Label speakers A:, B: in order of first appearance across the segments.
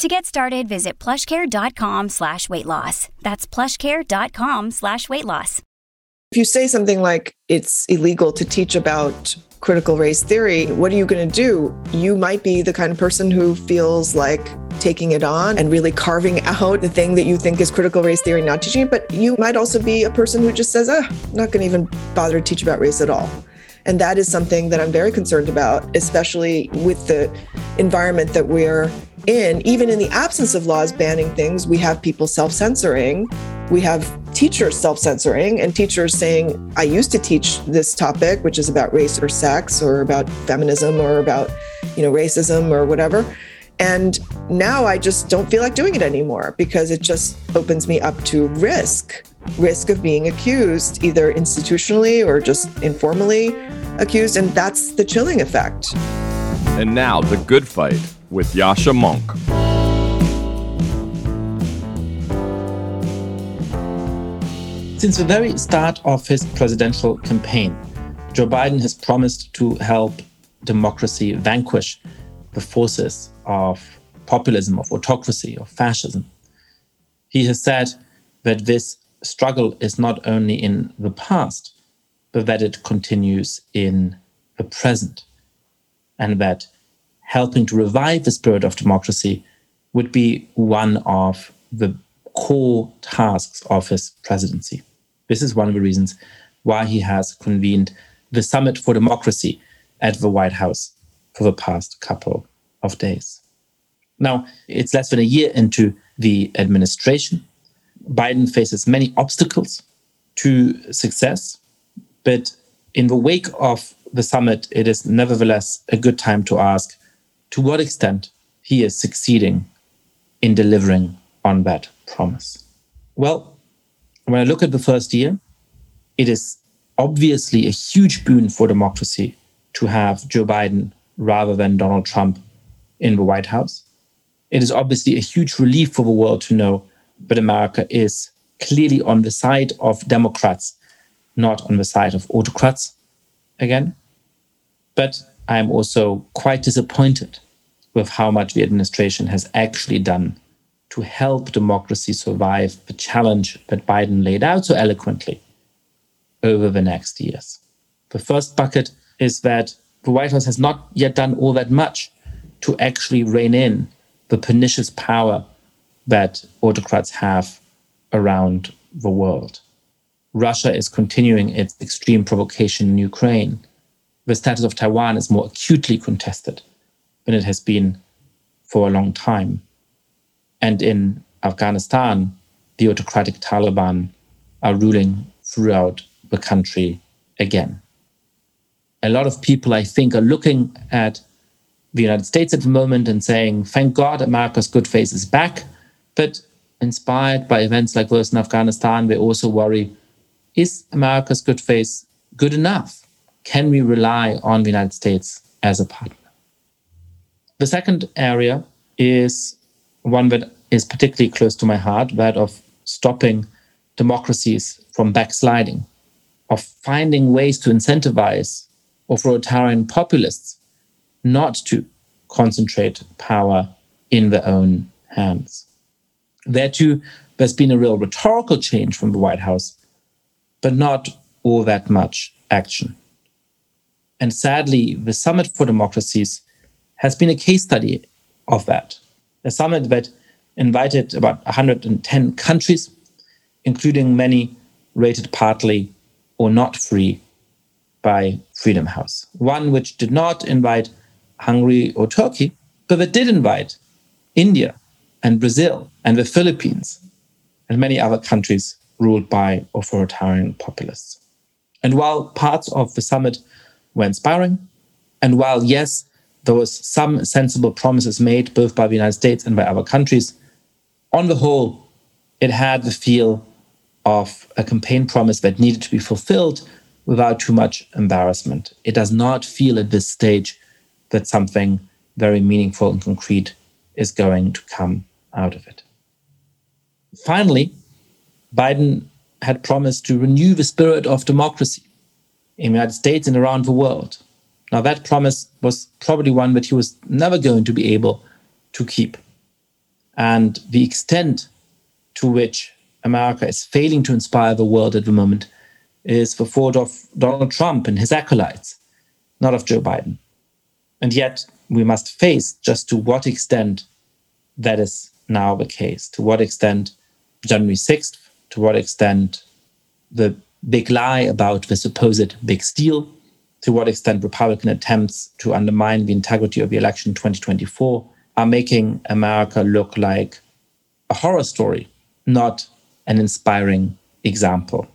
A: To get started, visit plushcare.com slash weight loss. That's plushcare.com slash weight loss.
B: If you say something like it's illegal to teach about critical race theory, what are you going to do? You might be the kind of person who feels like taking it on and really carving out the thing that you think is critical race theory, not teaching it. But you might also be a person who just says, ah, I'm not going to even bother to teach about race at all. And that is something that I'm very concerned about, especially with the environment that we're in. Even in the absence of laws banning things, we have people self censoring. We have teachers self censoring and teachers saying, I used to teach this topic, which is about race or sex or about feminism or about, you know, racism or whatever. And now I just don't feel like doing it anymore because it just opens me up to risk risk of being accused, either institutionally or just informally accused. And that's the chilling effect.
C: And now, The Good Fight with Yascha Mounk.
D: Since the very start of his presidential campaign, Joe Biden has promised to help democracy vanquish the forces of populism, of autocracy, of fascism. He has said that this struggle is not only in the past, but that it continues in the present. And that helping to revive the spirit of democracy would be one of the core tasks of his presidency. This is one of the reasons why he has convened the Summit for Democracy at the White House for the past couple of days. Now, it's less than a year into the administration. Biden faces many obstacles to success, but in the wake of the summit, it is nevertheless a good time to ask to what extent he is succeeding in delivering on that promise. Well, when I look at the first year, it is obviously a huge boon for democracy to have Joe Biden rather than Donald Trump in the White House. It is obviously a huge relief for the world to know that America is clearly on the side of Democrats, not on the side of autocrats again. But I'm also quite disappointed with how much the administration has actually done to help democracy survive the challenge that Biden laid out so eloquently over the next years. The first bucket is that the White House has not yet done all that much to actually rein in the pernicious power that autocrats have around the world. Russia is continuing its extreme provocation in Ukraine. The status of Taiwan is more acutely contested than it has been for a long time. And in Afghanistan, the autocratic Taliban are ruling throughout the country again. A lot of people, I think, are looking at the United States at the moment and saying, thank God America's good face is back. But inspired by events like those in Afghanistan, they also worry is America's good face good enough? Can we rely on the United States as a partner? The second area is one that is particularly close to my heart that of stopping democracies from backsliding, of finding ways to incentivize authoritarian populists not to concentrate power in their own hands. There too, there's been a real rhetorical change from the White House, but not all that much action. And sadly, the Summit for Democracies has been a case study of that. A summit that invited about 110 countries, including many rated partly or not free by Freedom House. One which did not invite Hungary or Turkey, but that did invite India and Brazil and the Philippines and many other countries ruled by authoritarian populists. And while parts of the summit were inspiring, and while, yes, there was some sensible promises made both by the United States and by other countries, on the whole, it had the feel of a campaign promise that needed to be fulfilled without too much embarrassment. It does not feel at this stage that something very meaningful and concrete is going to come out of it. Finally, Biden had promised to renew the spirit of democracy in the United States and around the world. Now, that promise was probably one that he was never going to be able to keep. And the extent to which America is failing to inspire the world at the moment is the fault of Donald Trump and his acolytes, not of Joe Biden. And yet, we must face just to what extent that is now the case, to what extent January 6th, to what extent the big lie about the supposed big steal, to what extent Republican attempts to undermine the integrity of the election in 2024 are making America look like a horror story, not an inspiring example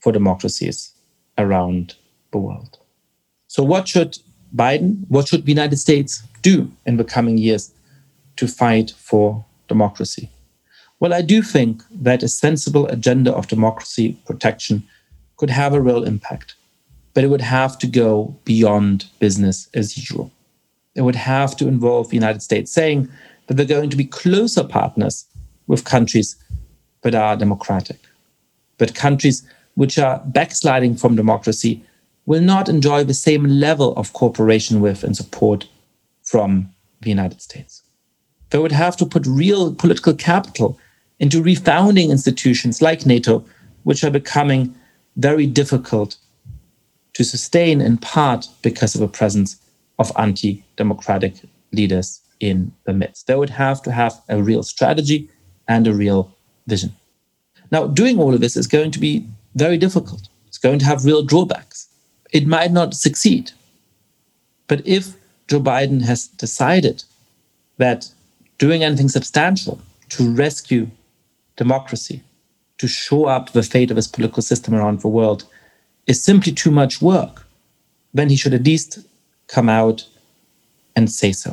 D: for democracies around the world. So, what should Biden, what should the United States do in the coming years to fight for democracy? Well, I do think that a sensible agenda of democracy protection could have a real impact, but it would have to go beyond business as usual. It would have to involve the United States saying that they're going to be closer partners with countries that are democratic. But countries which are backsliding from democracy will not enjoy the same level of cooperation with and support from the United States. They would have to put real political capital into refounding institutions like NATO, which are becoming very difficult to sustain in part because of the presence of anti democratic leaders in the midst. They would have to have a real strategy and a real vision. Now, doing all of this is going to be very difficult. It's going to have real drawbacks. It might not succeed. But if Joe Biden has decided that doing anything substantial to rescue democracy, to shore up the fate of his political system around the world, is simply too much work, then he should at least come out and say so.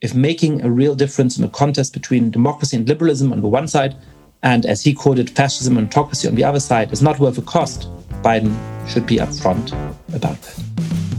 D: If making a real difference in the contest between democracy and liberalism on the one side and as he it, fascism and autocracy on the other side is not worth the cost, Biden should be upfront about that.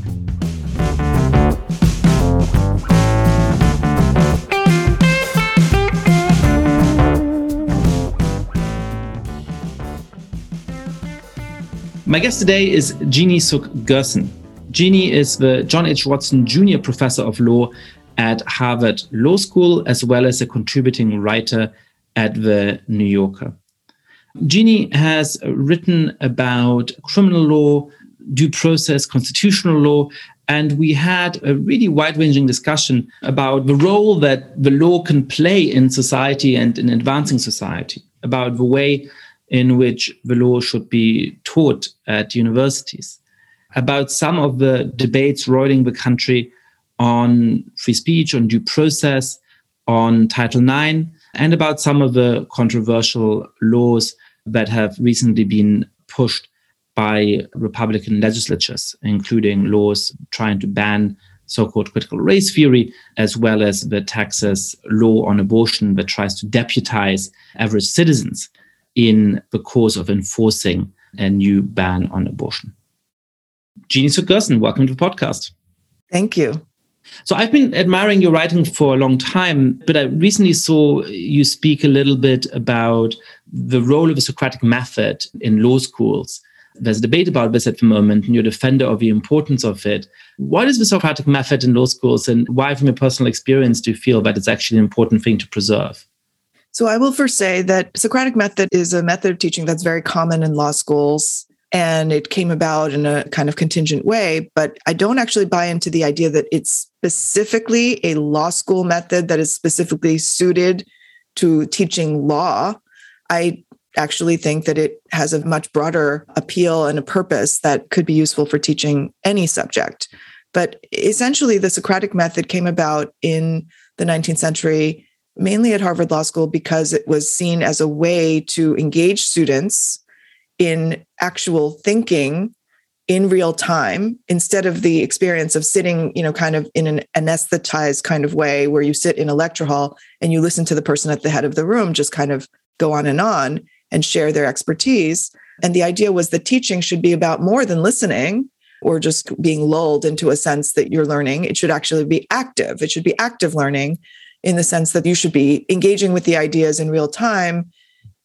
D: My guest today is Jeannie Suk Gersen. Jeannie is the John H. Watson Jr. Professor of Law at Harvard Law School, as well as a contributing writer at the New Yorker. Jeannie has written about criminal law, due process, constitutional law, and we had a really wide ranging discussion about the role that the law can play in society and in advancing society, about the way in which the law should be taught at universities, about some of the debates roiling the country on free speech, on due process, on Title IX, and about some of the controversial laws that have recently been pushed by Republican legislatures, including laws trying to ban so called critical race theory, as well as the Texas law on abortion that tries to deputize average citizens in the course of enforcing a new ban on abortion. Jeannie Suk Gersen, welcome to the podcast.
B: Thank you.
D: So I've been admiring your writing for a long time, but I recently saw you speak a little bit about the role of the Socratic method in law schools. There's a debate about this at the moment, and you're a defender of the importance of it. What is the Socratic method in law schools, and why, from your personal experience, do you feel that it's actually an important thing to preserve?
B: So, I will first say that Socratic method is a method of teaching that's very common in law schools and it came about in a kind of contingent way. But I don't actually buy into the idea that it's specifically a law school method that is specifically suited to teaching law. I actually think that it has a much broader appeal and a purpose that could be useful for teaching any subject. But essentially, the Socratic method came about in the 19th century, mainly at Harvard Law School, because it was seen as a way to engage students in actual thinking in real time instead of the experience of sitting you know kind of in an anesthetized kind of way where you sit in a lecture hall and you listen to the person at the head of the room just kind of go on and on and share their expertise. And the idea was that teaching should be about more than listening or just being lulled into a sense that you're learning. It should actually be active. It should be active learning in the sense that you should be engaging with the ideas in real time.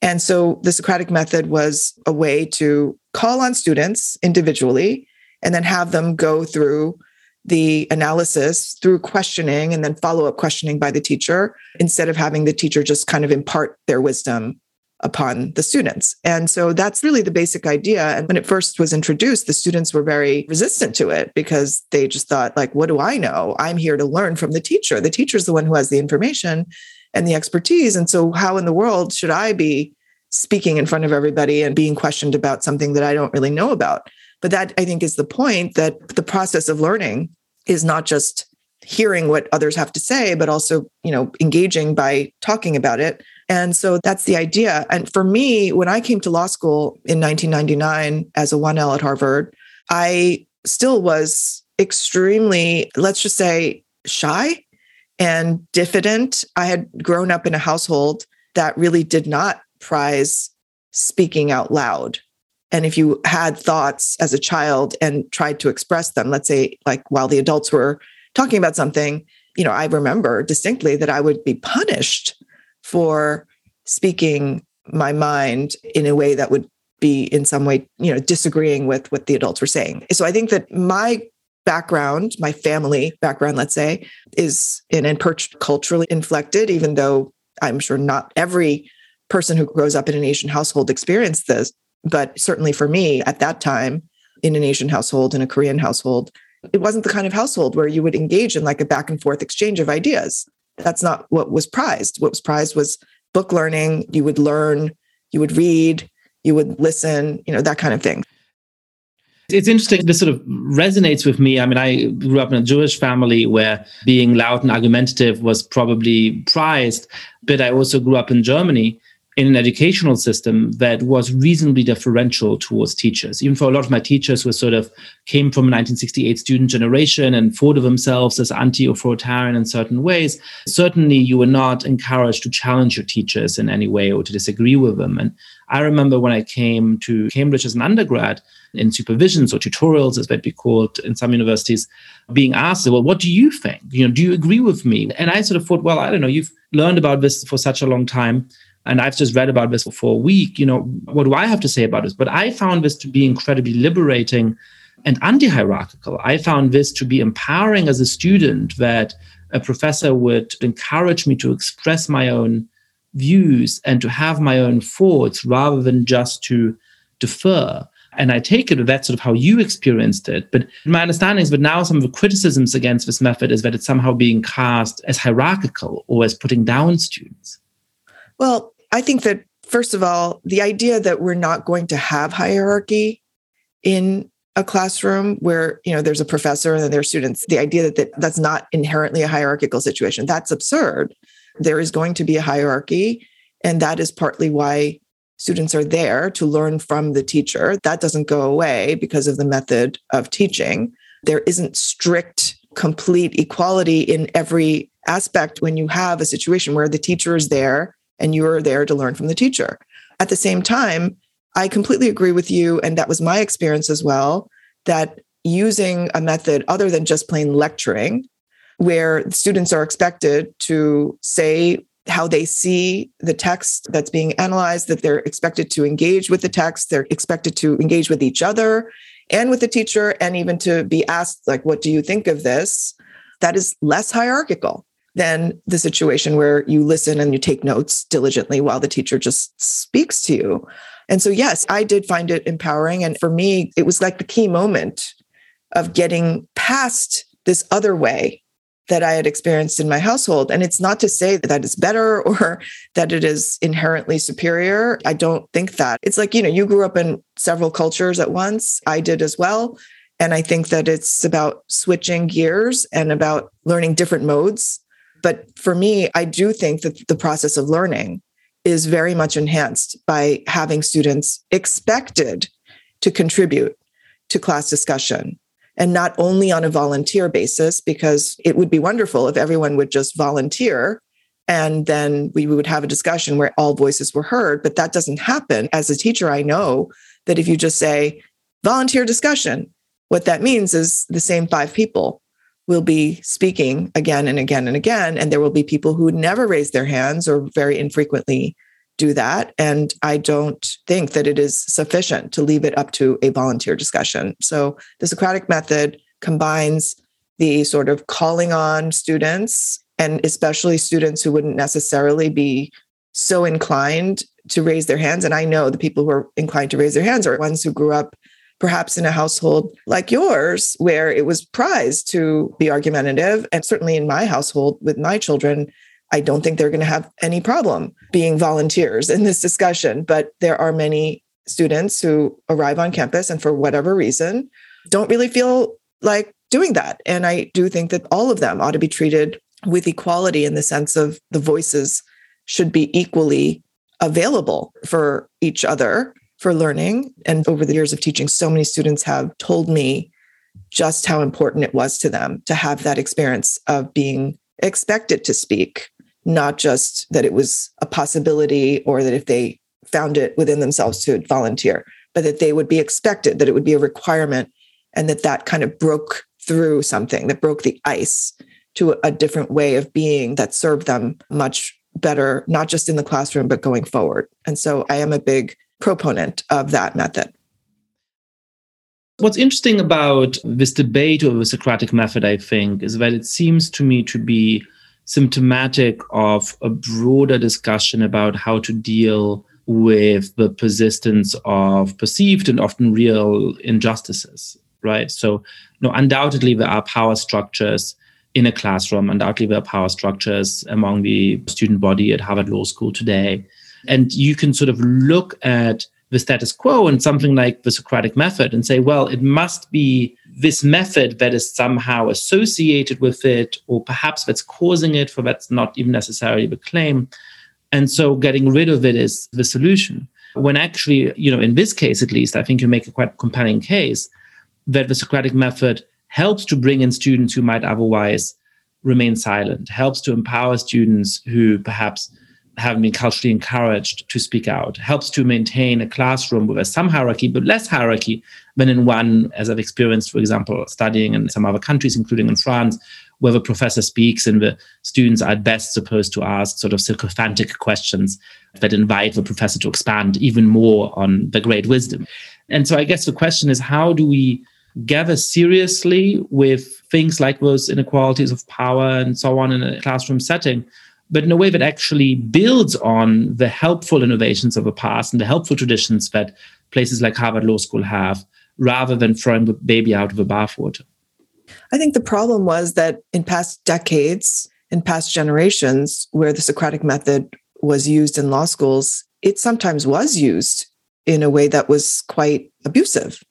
B: And so the Socratic method was a way to call on students individually and then have them go through the analysis through questioning and then follow up questioning by the teacher instead of having the teacher just kind of impart their wisdom upon the students. And so that's really the basic idea. And when it first was introduced, the students were very resistant to it because they just thought, like, what do I know? I'm here to learn from the teacher. The teacher's the one who has the information and the expertise. And so, how in the world should I be speaking in front of everybody and being questioned about something that I don't really know about? But that I think is the point that the process of learning is not just hearing what others have to say, but also, you know, engaging by talking about it and so that's the idea. And for me, when I came to law school in 1999 as a 1L at Harvard, I still was extremely, let's just say, shy and diffident. I had grown up in a household that really did not prize speaking out loud. And if you had thoughts as a child and tried to express them, let's say, like while the adults were talking about something, you know, I remember distinctly that I would be punished for speaking my mind in a way that would be in some way, you know, disagreeing with what the adults were saying. So I think that my background, my family background, let's say, is in and perched culturally inflected, even though I'm sure not every person who grows up in an Asian household experienced this. But certainly for me at that time, in an Asian household, in a Korean household, it wasn't the kind of household where you would engage in like a back and forth exchange of ideas that's not what was prized. What was prized was book learning. You would learn, you would read, you would listen, you know, that kind of thing.
D: It's interesting. This sort of resonates with me. I mean, I grew up in a Jewish family where being loud and argumentative was probably prized, but I also grew up in Germany in an educational system that was reasonably deferential towards teachers. Even for a lot of my teachers who sort of came from a 1968 student generation and thought of themselves as anti-authoritarian in certain ways, certainly you were not encouraged to challenge your teachers in any way or to disagree with them. And I remember when I came to Cambridge as an undergrad in supervisions or tutorials, as they'd be called in some universities, being asked, well, what do you think? You know, do you agree with me? And I sort of thought, well, I don't know, you've learned about this for such a long time and I've just read about this for a week, you know, what do I have to say about this? But I found this to be incredibly liberating and anti hierarchical. I found this to be empowering as a student that a professor would encourage me to express my own views and to have my own thoughts rather than just to defer. And I take it that that's sort of how you experienced it. But my understanding is that now some of the criticisms against this method is that it's somehow being cast as hierarchical or as putting down students.
B: Well, I think that, first of all, the idea that we're not going to have hierarchy in a classroom where you know there's a professor and then there are students the idea that, that that's not inherently a hierarchical situation that's absurd. There is going to be a hierarchy and that is partly why students are there to learn from the teacher. That doesn't go away because of the method of teaching. There isn't strict complete equality in every aspect when you have a situation where the teacher is there and you're there to learn from the teacher. At the same time, I completely agree with you. And that was my experience as well that using a method other than just plain lecturing, where students are expected to say how they see the text that's being analyzed, that they're expected to engage with the text, they're expected to engage with each other and with the teacher, and even to be asked, like, what do you think of this? That is less hierarchical than the situation where you listen and you take notes diligently while the teacher just speaks to you. And so, yes, I did find it empowering. And for me, it was like the key moment of getting past this other way that I had experienced in my household. And it's not to say that it's better or that it is inherently superior. I don't think that. It's like, you know, you grew up in several cultures at once. I did as well. And I think that it's about switching gears and about learning different modes but for me, I do think that the process of learning is very much enhanced by having students expected to contribute to class discussion and not only on a volunteer basis, because it would be wonderful if everyone would just volunteer And then we would have a discussion where all voices were heard. But that doesn't happen. As a teacher, I know that if you just say volunteer discussion, what that means is the same five people will be speaking again and again and again. And there will be people who never raise their hands or very infrequently do that. And I don't think that it is sufficient to leave it up to a volunteer discussion. So the Socratic method combines the sort of calling on students and especially students who wouldn't necessarily be so inclined to raise their hands. And I know the people who are inclined to raise their hands are ones who grew up perhaps in a household like yours, where it was prized to be argumentative. And certainly in my household with my children, I don't think they're going to have any problem being volunteers in this discussion. But there are many students who arrive on campus and for whatever reason don't really feel like doing that. And I do think that all of them ought to be treated with equality in the sense of the voices should be equally available for each other for learning. And over the years of teaching, so many students have told me just how important it was to them to have that experience of being expected to speak, not just that it was a possibility or that if they found it within themselves to volunteer, but that they would be expected, that it would be a requirement, and that that kind of broke through something, that broke the ice to a different way of being that served them much better, not just in the classroom, but going forward. And so I am a big proponent of that method.
D: What's interesting about this debate over the Socratic method, I think, is that it seems to me to be symptomatic of a broader discussion about how to deal with the persistence of perceived and often real injustices, right? So, know, undoubtedly there are power structures in a classroom, undoubtedly there are power structures among the student body at Harvard Law School today and you can sort of look at the status quo and something like the Socratic method and say, well, it must be this method that is somehow associated with it, or perhaps that's causing it, for that's not even necessarily the claim. And so getting rid of it is the solution. When actually, you know, in this case at least, I think you make a quite compelling case that the Socratic method helps to bring in students who might otherwise remain silent, helps to empower students who perhaps having been culturally encouraged to speak out. Helps to maintain a classroom with some hierarchy but less hierarchy than in one as i've experienced for example studying in some other countries including in france where the professor speaks and the students are best supposed to ask sort of sycophantic questions that invite the professor to expand even more on the great wisdom. And so i guess the question is how do we gather seriously with things like those inequalities of power and so on in a classroom setting but in a way that actually builds on the helpful innovations of the past and the helpful traditions that places like Harvard Law School have, rather than throwing the baby out of the bathwater.
B: I think the problem was that in past decades, in past generations, where the Socratic method was used in law schools, it sometimes was used in a way that was quite abusive.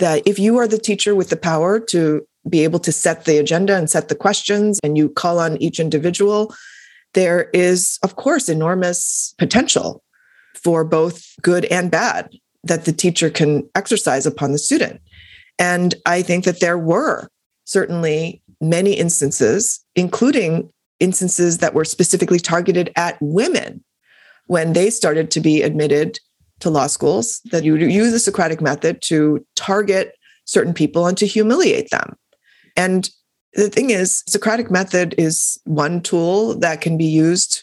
B: That if you are the teacher with the power to be able to set the agenda and set the questions, and you call on each individual there is, of course, enormous potential for both good and bad that the teacher can exercise upon the student. And I think that there were certainly many instances, including instances that were specifically targeted at women when they started to be admitted to law schools, that you use the Socratic method to target certain people and to humiliate them. And the thing is, Socratic method is one tool that can be used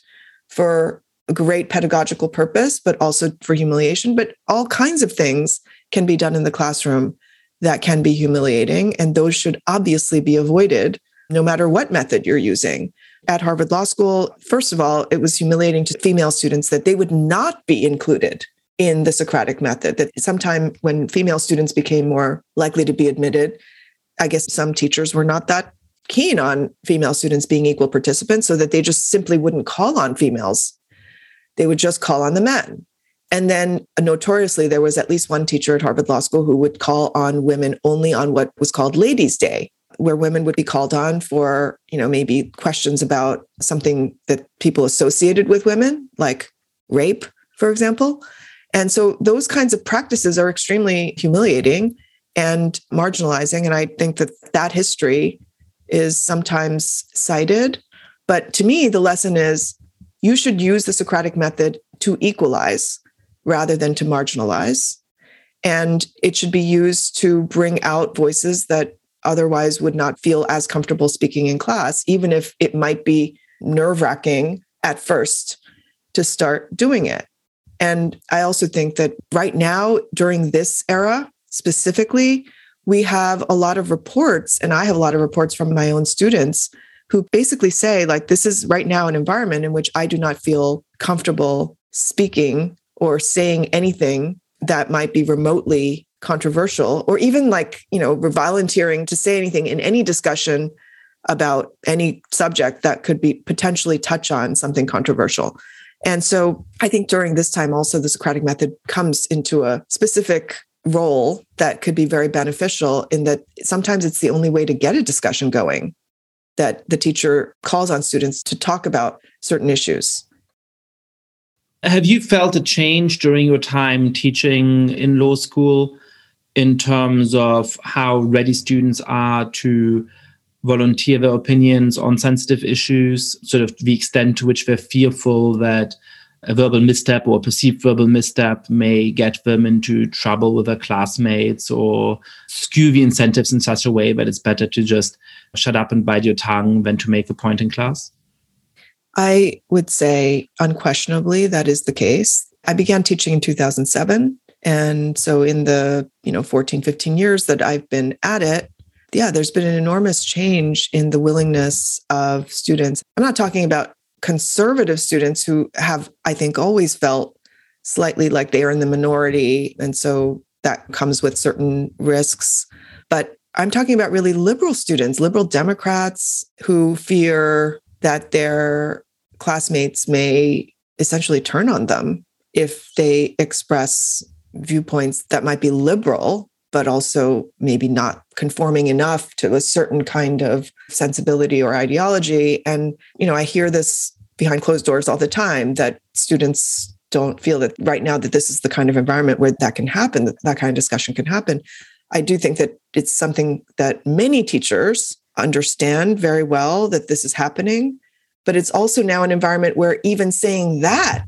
B: for a great pedagogical purpose, but also for humiliation. But all kinds of things can be done in the classroom that can be humiliating. And those should obviously be avoided no matter what method you're using. At Harvard Law School, first of all, it was humiliating to female students that they would not be included in the Socratic method. That sometime when female students became more likely to be admitted, I guess some teachers were not that keen on female students being equal participants so that they just simply wouldn't call on females. They would just call on the men. And then notoriously, there was at least one teacher at Harvard Law School who would call on women only on what was called Ladies' Day, where women would be called on for, you know, maybe questions about something that people associated with women, like rape, for example. And so those kinds of practices are extremely humiliating and marginalizing. And I think that that history is sometimes cited But to me, the lesson is you should use the Socratic method to equalize rather than to marginalize. And it should be used to bring out voices that otherwise would not feel as comfortable speaking in class, even if it might be nerve wracking at first to start doing it. And I also think that right now, during this era specifically, we have a lot of reports, and I have a lot of reports from my own students who basically say, like, this is right now an environment in which I do not feel comfortable speaking or saying anything that might be remotely controversial or even like, you know, volunteering to say anything in any discussion about any subject that could be potentially touch on something controversial. And so I think during this time also the Socratic method comes into a specific role that could be very beneficial in that sometimes it's the only way to get a discussion going that the teacher calls on students to talk about certain issues.
D: Have you felt a change during your time teaching in law school in terms of how ready students are to volunteer their opinions on sensitive issues, sort of the extent to which they're fearful that a verbal misstep or perceived verbal misstep may get them into trouble with their classmates or skew the incentives in such a way that it's better to just shut up and bite your tongue than to make a point in class?
B: I would say unquestionably that is the case. I began teaching in 2007. And so in the, you know, 14, 15 years that I've been at it, yeah, there's been an enormous change in the willingness of students. I'm not talking about conservative students who have, I think, always felt slightly like they are in the minority. And so that comes with certain risks. But I'm talking about really liberal students, liberal Democrats who fear that their classmates may essentially turn on them if they express viewpoints that might be liberal but also maybe not conforming enough to a certain kind of sensibility or ideology. And, you know, I hear this behind closed doors all the time that students don't feel that right now that this is the kind of environment where that can happen, that that kind of discussion can happen. I do think that it's something that many teachers understand very well that this is happening, but it's also now an environment where even saying that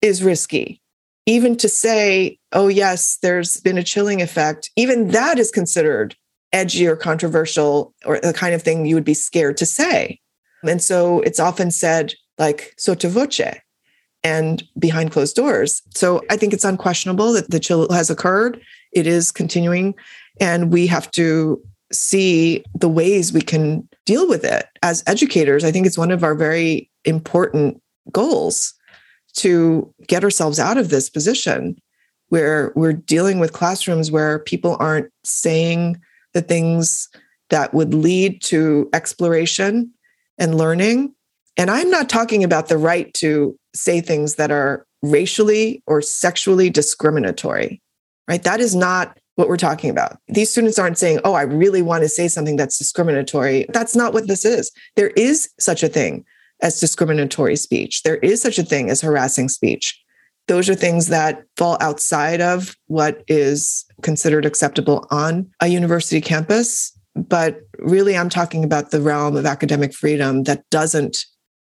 B: is risky even to say, oh, yes, there's been a chilling effect, even that is considered edgy or controversial or the kind of thing you would be scared to say. And so it's often said like sotto voce and behind closed doors. So I think it's unquestionable that the chill has occurred. It is continuing. And we have to see the ways we can deal with it. As educators, I think it's one of our very important goals to get ourselves out of this position where we're dealing with classrooms where people aren't saying the things that would lead to exploration and learning. And I'm not talking about the right to say things that are racially or sexually discriminatory, right? That is not what we're talking about. These students aren't saying, oh, I really want to say something that's discriminatory. That's not what this is. There is such a thing as discriminatory speech. There is such a thing as harassing speech. Those are things that fall outside of what is considered acceptable on a university campus. But really, I'm talking about the realm of academic freedom that doesn't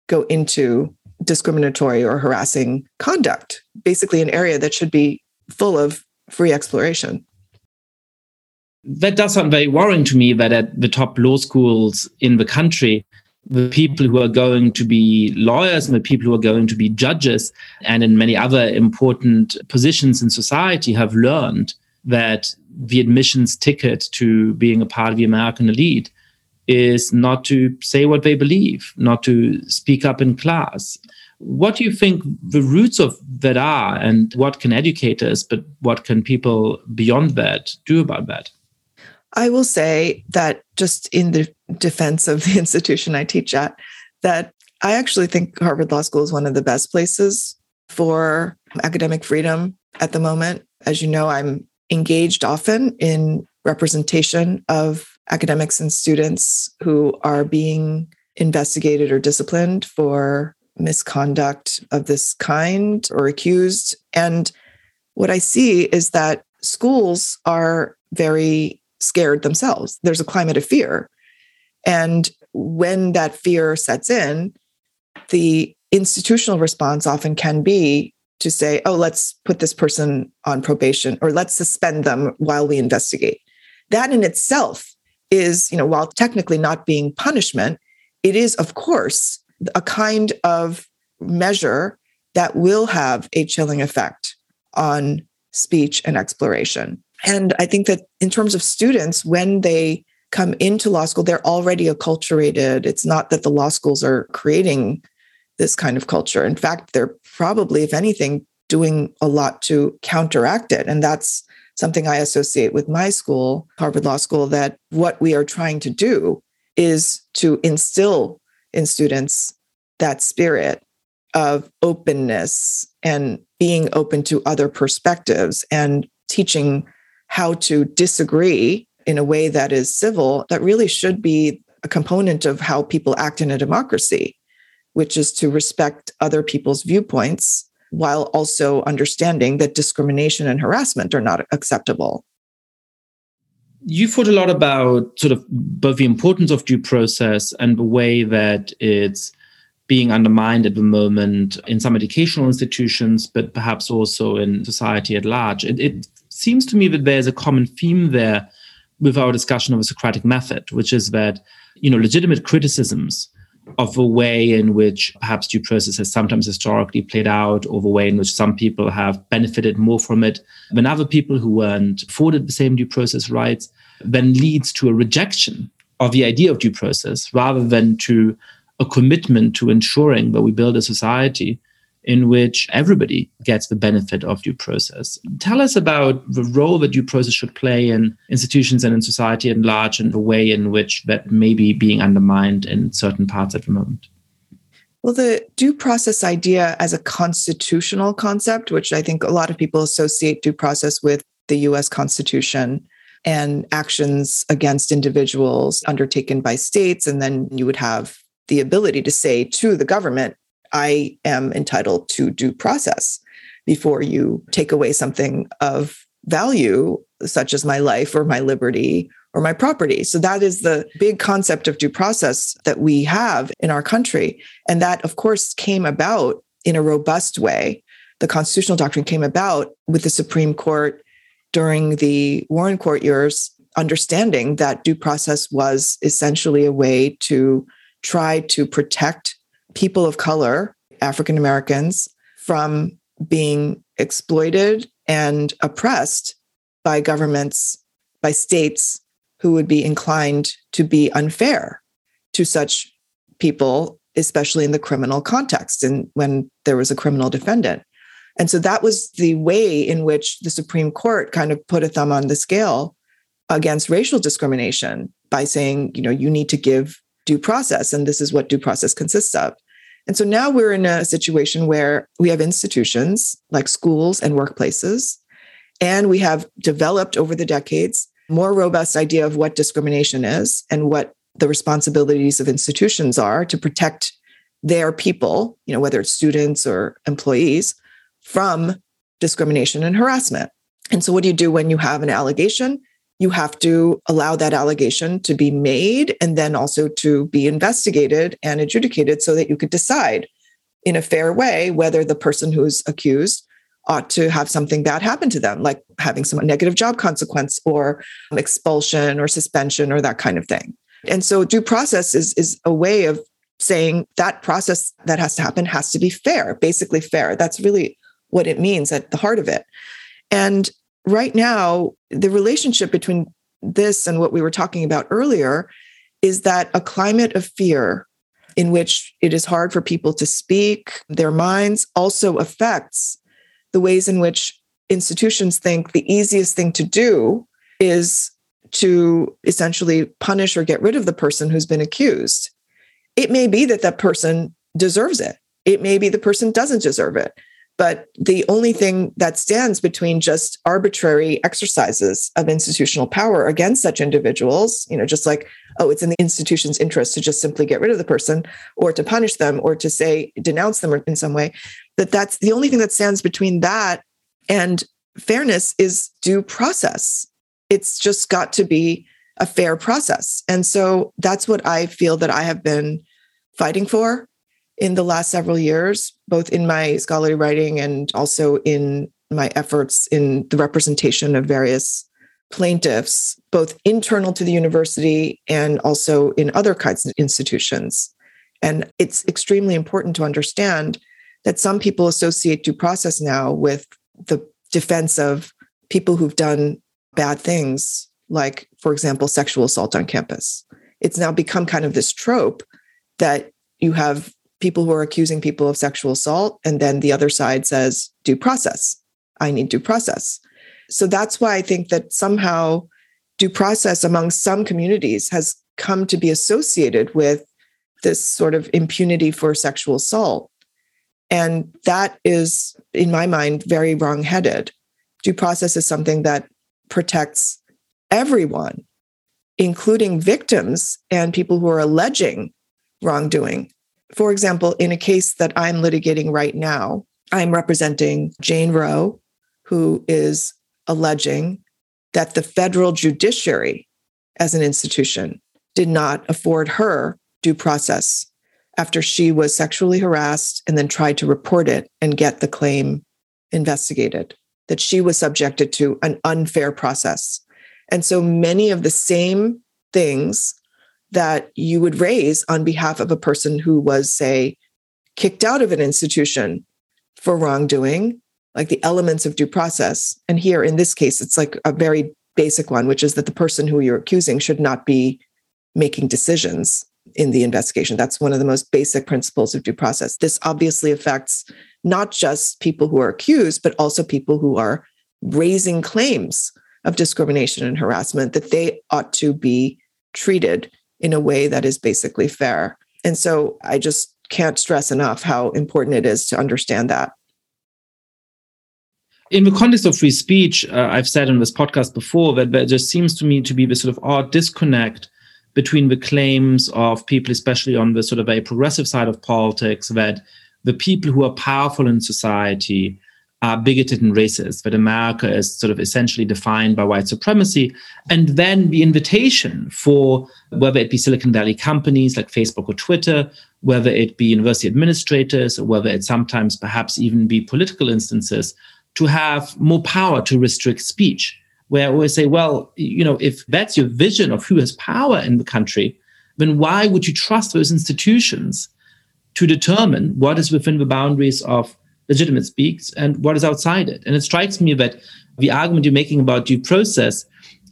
B: go into discriminatory or harassing conduct, basically, an area that should be full of free exploration.
D: That does sound very worrying to me that at the top law schools in the country, the people who are going to be lawyers and the people who are going to be judges and in many other important positions in society have learned that the admissions ticket to being a part of the American elite is not to say what they believe, not to speak up in class. What do you think the roots of that are, and what can educators, but what can people beyond that do about that?
B: I will say that just in the defense of the institution I teach at, that I actually think Harvard Law School is one of the best places for academic freedom at the moment. As you know, I'm engaged often in representation of academics and students who are being investigated or disciplined for misconduct of this kind or accused. And what I see is that schools are very scared themselves. There's a climate of fear. And when that fear sets in, the institutional response often can be to say, oh, let's put this person on probation or let's suspend them while we investigate. That in itself is, you know, while technically not being punishment, it is, of course, a kind of measure that will have a chilling effect on speech and exploration. And I think that in terms of students, when they come into law school, they're already acculturated. It's not that the law schools are creating this kind of culture. In fact, they're probably, if anything, doing a lot to counteract it. And that's something I associate with my school, Harvard Law School, that what we are trying to do is to instill in students that spirit of openness and being open to other perspectives and teaching how to disagree in a way that is civil, that really should be a component of how people act in a democracy, which is to respect other people's viewpoints while also understanding that discrimination and harassment are not acceptable.
D: You've thought a lot about sort of both the importance of due process and the way that it's being undermined at the moment in some educational institutions, but perhaps also in society at large. It, it seems to me that there's a common theme there with our discussion of a Socratic method, which is that you know legitimate criticisms of the way in which perhaps due process has sometimes historically played out, or the way in which some people have benefited more from it than other people who weren't afforded the same due process rights, then leads to a rejection of the idea of due process rather than to a commitment to ensuring that we build a society in which everybody gets the benefit of due process. Tell us about the role that due process should play in institutions and in society at large and the way in which that may be being undermined in certain parts at the moment.
B: Well, the due process idea as a constitutional concept, which I think a lot of people associate due process with the US Constitution and actions against individuals undertaken by states. And then you would have the ability to say to the government, I am entitled to due process before you take away something of value, such as my life or my liberty or my property. So that is the big concept of due process that we have in our country. And that, of course, came about in a robust way. The constitutional doctrine came about with the Supreme Court during the Warren Court years, understanding that due process was essentially a way to try to protect people of color, African Americans, from being exploited and oppressed by governments, by states who would be inclined to be unfair to such people, especially in the criminal context and when there was a criminal defendant. And so that was the way in which the Supreme Court kind of put a thumb on the scale against racial discrimination by saying, you know, you need to give due process. And this is what due process consists of. And so now we're in a situation where we have institutions like schools and workplaces, and we have developed over the decades more robust idea of what discrimination is and what the responsibilities of institutions are to protect their people, you know, whether it's students or employees, from discrimination and harassment. And so what do you do when you have an allegation? You have to allow that allegation to be made and then also to be investigated and adjudicated so that you could decide in a fair way whether the person who's accused ought to have something bad happen to them, like having some negative job consequence or expulsion or suspension or that kind of thing. And so due process is, is a way of saying that process that has to happen has to be fair, basically fair. That's really what it means at the heart of it. And right now, the relationship between this and what we were talking about earlier is that a climate of fear in which it is hard for people to speak their minds also affects the ways in which institutions think the easiest thing to do is to essentially punish or get rid of the person who's been accused. It may be that that person deserves it. It may be the person doesn't deserve it. But the only thing that stands between just arbitrary exercises of institutional power against such individuals, you know, just like, oh, it's in the institution's interest to just simply get rid of the person or to punish them or to say, denounce them in some way, that that's the only thing that stands between that and fairness is due process. It's just got to be a fair process. And so that's what I feel that I have been fighting for in the last several years, both in my scholarly writing and also in my efforts in the representation of various plaintiffs, both internal to the university and also in other kinds of institutions. And it's extremely important to understand that some people associate due process now with the defense of people who've done bad things, like, for example, sexual assault on campus. It's now become kind of this trope that you have people who are accusing people of sexual assault, and then the other side says, due process. I need due process. So that's why I think that somehow due process among some communities has come to be associated with this sort of impunity for sexual assault. And that is, in my mind, very wrongheaded. Due process is something that protects everyone, including victims and people who are alleging wrongdoing. For example, in a case that I'm litigating right now, I'm representing Jane Roe, who is alleging that the federal judiciary as an institution did not afford her due process after she was sexually harassed and then tried to report it and get the claim investigated, that she was subjected to an unfair process. And so many of the same things that you would raise on behalf of a person who was, say, kicked out of an institution for wrongdoing like the elements of due process. And here in this case, it's like a very basic one, which is that the person who you're accusing should not be making decisions in the investigation. That's one of the most basic principles of due process. This obviously affects not just people who are accused, but also people who are raising claims of discrimination and harassment, that they ought to be treated in a way that is basically fair. And so I just can't stress enough how important it is to understand that
D: in the context of free speech, uh, I've said in this podcast before that there just seems to me to be this sort of odd disconnect between the claims of people, especially on the sort of a progressive side of politics, that the people who are powerful in society are bigoted and racist, that America is sort of essentially defined by white supremacy. And then the invitation for whether it be Silicon Valley companies like Facebook or Twitter, whether it be university administrators, or whether it sometimes perhaps even be political instances to have more power to restrict speech. Where I always say, well, you know, if that's your vision of who has power in the country, then why would you trust those institutions to determine what is within the boundaries of legitimate speaks and what is outside it? And it strikes me that the argument you're making about due process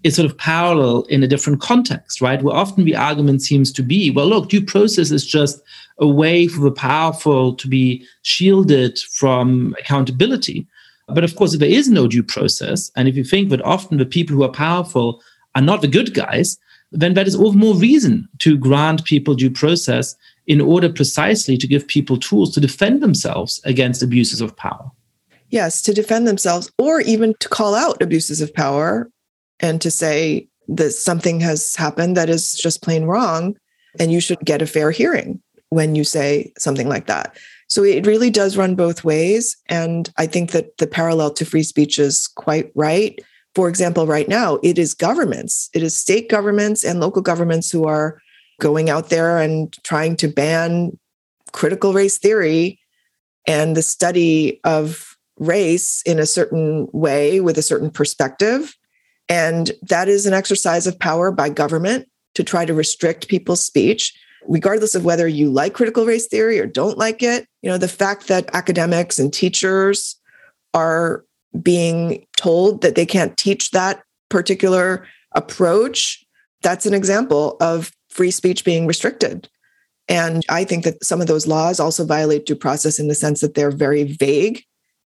D: is sort of parallel in a different context, right? Where often the argument seems to be, well, look, due process is just a way for the powerful to be shielded from accountability. But of course, if there is no due process, and if you think that often the people who are powerful are not the good guys, then that is all the more reason to grant people due process in order precisely to give people tools to defend themselves against abuses of power.
B: Yes, to defend themselves or even to call out abuses of power and to say that something has happened that is just plain wrong and you should get a fair hearing when you say something like that. So it really does run both ways. And I think that the parallel to free speech is quite right. For example, right now, it is governments, it is state governments and local governments who are going out there and trying to ban critical race theory and the study of race in a certain way with a certain perspective. And that is an exercise of power by government to try to restrict people's speech regardless of whether you like critical race theory or don't like it, you know, the fact that academics and teachers are being told that they can't teach that particular approach, that's an example of free speech being restricted. And I think that some of those laws also violate due process in the sense that they're very vague,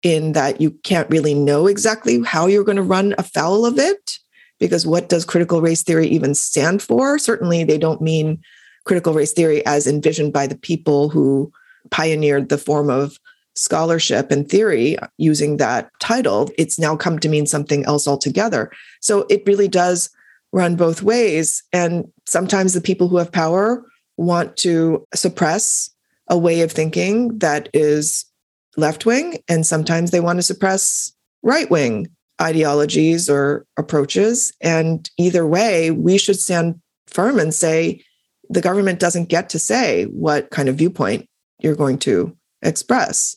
B: in that you can't really know exactly how you're going to run afoul of it. Because what does critical race theory even stand for? Certainly, they don't mean critical race theory as envisioned by the people who pioneered the form of scholarship and theory using that title, it's now come to mean something else altogether. So it really does run both ways. And sometimes the people who have power want to suppress a way of thinking that is left wing, and sometimes they want to suppress right wing ideologies or approaches. And either way, we should stand firm and say, the government doesn't get to say what kind of viewpoint you're going to express.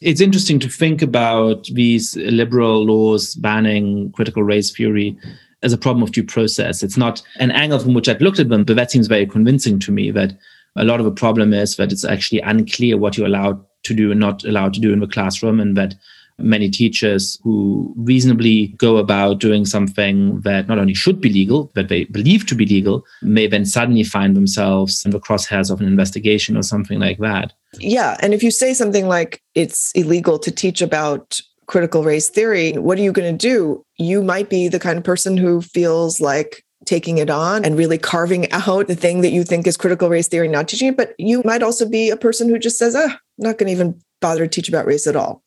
D: It's interesting to think about these liberal laws banning critical race theory as a problem of due process. It's not an angle from which I'd looked at them, but that seems very convincing to me that a lot of the problem is that it's actually unclear what you're allowed to do and not allowed to do in the classroom, and that many teachers who reasonably go about doing something that not only should be legal, that they believe to be legal, may then suddenly find themselves in the crosshairs of an investigation or something like that.
B: Yeah. And if you say something like it's illegal to teach about critical race theory, what are you going to do? You might be the kind of person who feels like taking it on and really carving out the thing that you think is critical race theory, not teaching it. But you might also be a person who just says, ah, I'm not going to even bother to teach about race at all.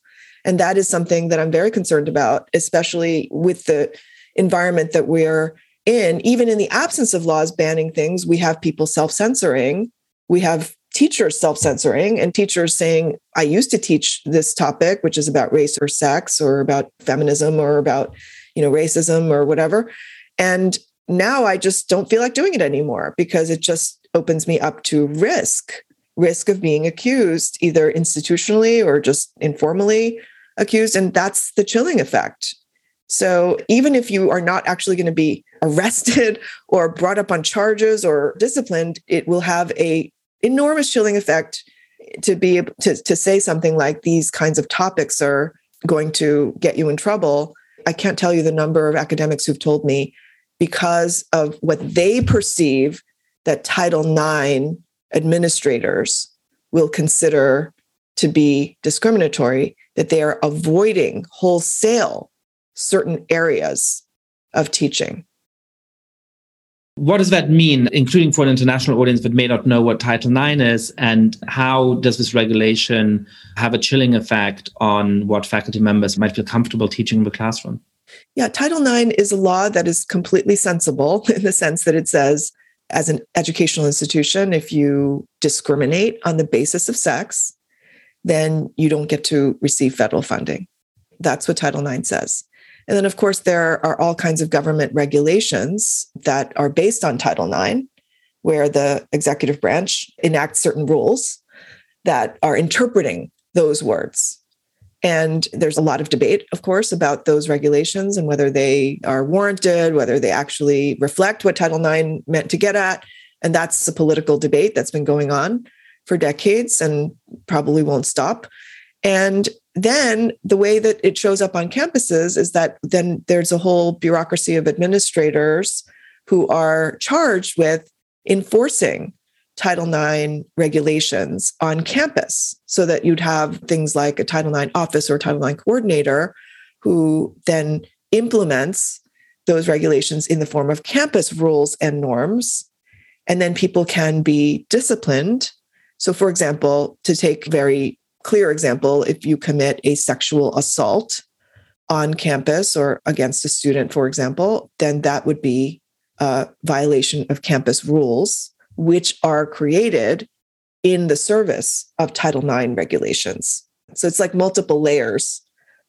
B: And that is something that I'm very concerned about, especially with the environment that we're in. Even in the absence of laws banning things, we have people self censoring. We have teachers self censoring and teachers saying, I used to teach this topic, which is about race or sex or about feminism or about, you know, racism or whatever. And now I just don't feel like doing it anymore because it just opens me up to risk risk of being accused either institutionally or just informally accused. And that's the chilling effect. So even if you are not actually going to be arrested or brought up on charges or disciplined, it will have a enormous chilling effect to be able to, to say something like these kinds of topics are going to get you in trouble. I can't tell you the number of academics who've told me because of what they perceive that Title IX administrators will consider to be discriminatory, that they are avoiding wholesale certain areas of teaching.
D: What does that mean, including for an international audience that may not know what Title IX is? And how does this regulation have a chilling effect on what faculty members might feel comfortable teaching in the classroom?
B: Yeah, Title IX is a law that is completely sensible in the sense that it says, as an educational institution, if you discriminate on the basis of sex, then you don't get to receive federal funding. That's what Title IX says. And then, of course, there are all kinds of government regulations that are based on Title IX, where the executive branch enacts certain rules that are interpreting those words. And there's a lot of debate, of course, about those regulations and whether they are warranted, whether they actually reflect what Title IX meant to get at. And that's a political debate that's been going on for decades and probably won't stop. And then the way that it shows up on campuses is that then there's a whole bureaucracy of administrators who are charged with enforcing Title IX regulations on campus so that you'd have things like a Title IX office or Title IX coordinator who then implements those regulations in the form of campus rules and norms. And then people can be disciplined. So, for example, to take very clear example, if you commit a sexual assault on campus or against a student, for example, then that would be a violation of campus rules, which are created in the service of Title IX regulations. So it's like multiple layers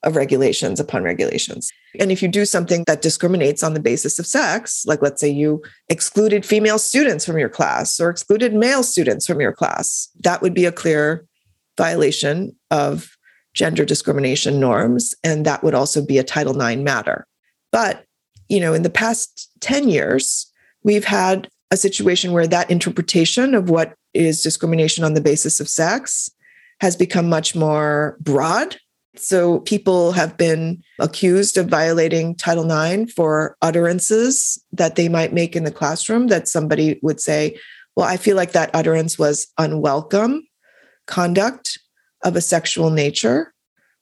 B: of regulations upon regulations. And if you do something that discriminates on the basis of sex, like let's say you excluded female students from your class or excluded male students from your class, that would be a clear violation of gender discrimination norms. And that would also be a Title IX matter. But, you know, in the past 10 years, we've had a situation where that interpretation of what is discrimination on the basis of sex has become much more broad. So people have been accused of violating Title IX for utterances that they might make in the classroom that somebody would say, well, I feel like that utterance was unwelcome conduct of a sexual nature.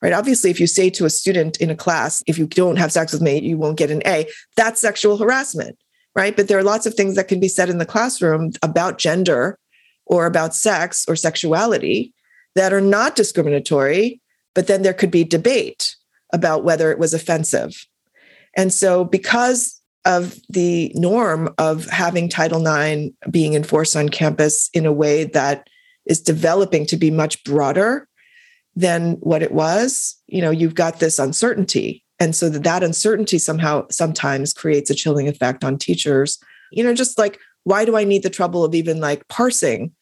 B: Right? Obviously if you say to a student in a class if you don't have sex with me you won't get an a that's sexual harassment right? But there are lots of things that can be said in the classroom about gender or about sex or sexuality that are not discriminatory but then there could be debate about whether it was offensive and so because of the norm of having title ix being enforced on campus in a way that is developing to be much broader than what it was, you know, you've got this uncertainty. And so that, that uncertainty somehow sometimes creates a chilling effect on teachers. You know, just like, why do I need the trouble of even like parsing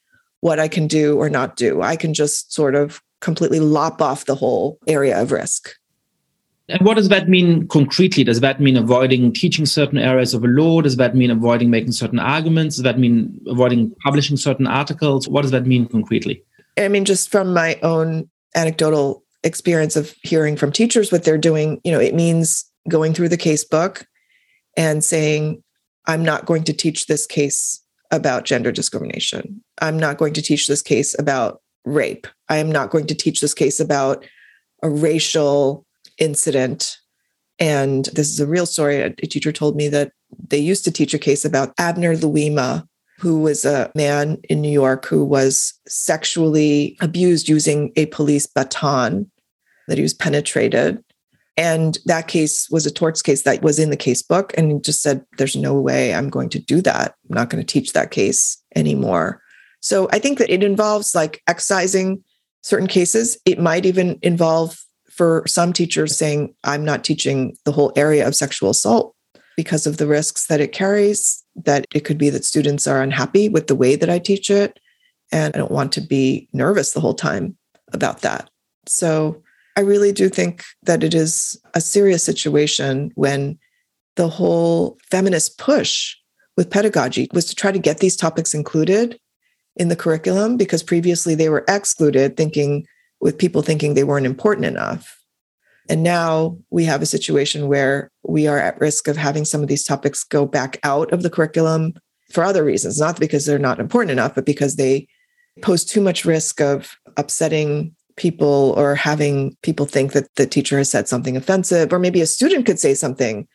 B: what I can do or not do. I can just sort of completely lop off the whole area of risk.
D: And what does that mean concretely? Does that mean avoiding teaching certain areas of a law? Does that mean avoiding making certain arguments? Does that mean avoiding publishing certain articles? What does that mean concretely?
B: I mean, just from my own anecdotal experience of hearing from teachers what they're doing, you know, it means going through the case book and saying, I'm not going to teach this case about gender discrimination. I'm not going to teach this case about rape. I am not going to teach this case about a racial incident. And this is a real story. A teacher told me that they used to teach a case about Abner Louima, who was a man in New York who was sexually abused using a police baton, that he was penetrated. And that case was a torts case that was in the case book. And he just said, There's no way I'm going to do that. I'm not going to teach that case anymore. So I think that it involves like excising certain cases. It might even involve for some teachers saying, I'm not teaching the whole area of sexual assault because of the risks that it carries, that it could be that students are unhappy with the way that I teach it. And I don't want to be nervous the whole time about that. So I really do think that it is a serious situation when the whole feminist push with pedagogy was to try to get these topics included in the curriculum because previously they were excluded, thinking with people thinking they weren't important enough. And now we have a situation where we are at risk of having some of these topics go back out of the curriculum for other reasons, not because they're not important enough, but because they pose too much risk of upsetting people or having people think that the teacher has said something offensive, or maybe a student could say something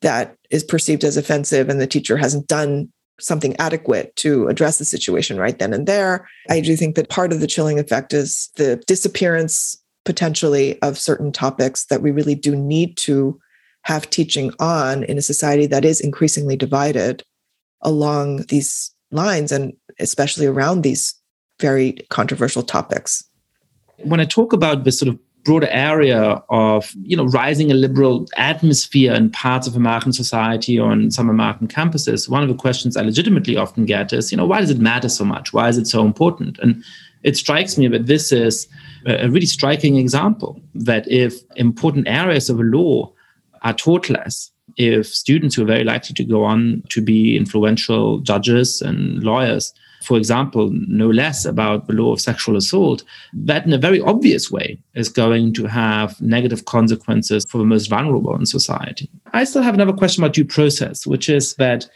B: that is perceived as offensive and the teacher hasn't done something adequate to address the situation right then and there. I do think that part of the chilling effect is the disappearance potentially of certain topics that we really do need to have teaching on in a society that is increasingly divided along these lines and especially around these very controversial topics
D: when I talk about the sort of broader area of you know rising a liberal atmosphere in parts of American society or in some American campuses, one of the questions I legitimately often get is, you know, why does it matter so much? Why is it so important? And it strikes me that this is a really striking example that if important areas of law are taught less, if students who are very likely to go on to be influential judges and lawyers for example, know less about the law of sexual assault, that in a very obvious way is going to have negative consequences for the most vulnerable in society. I still have another question about due process, which is that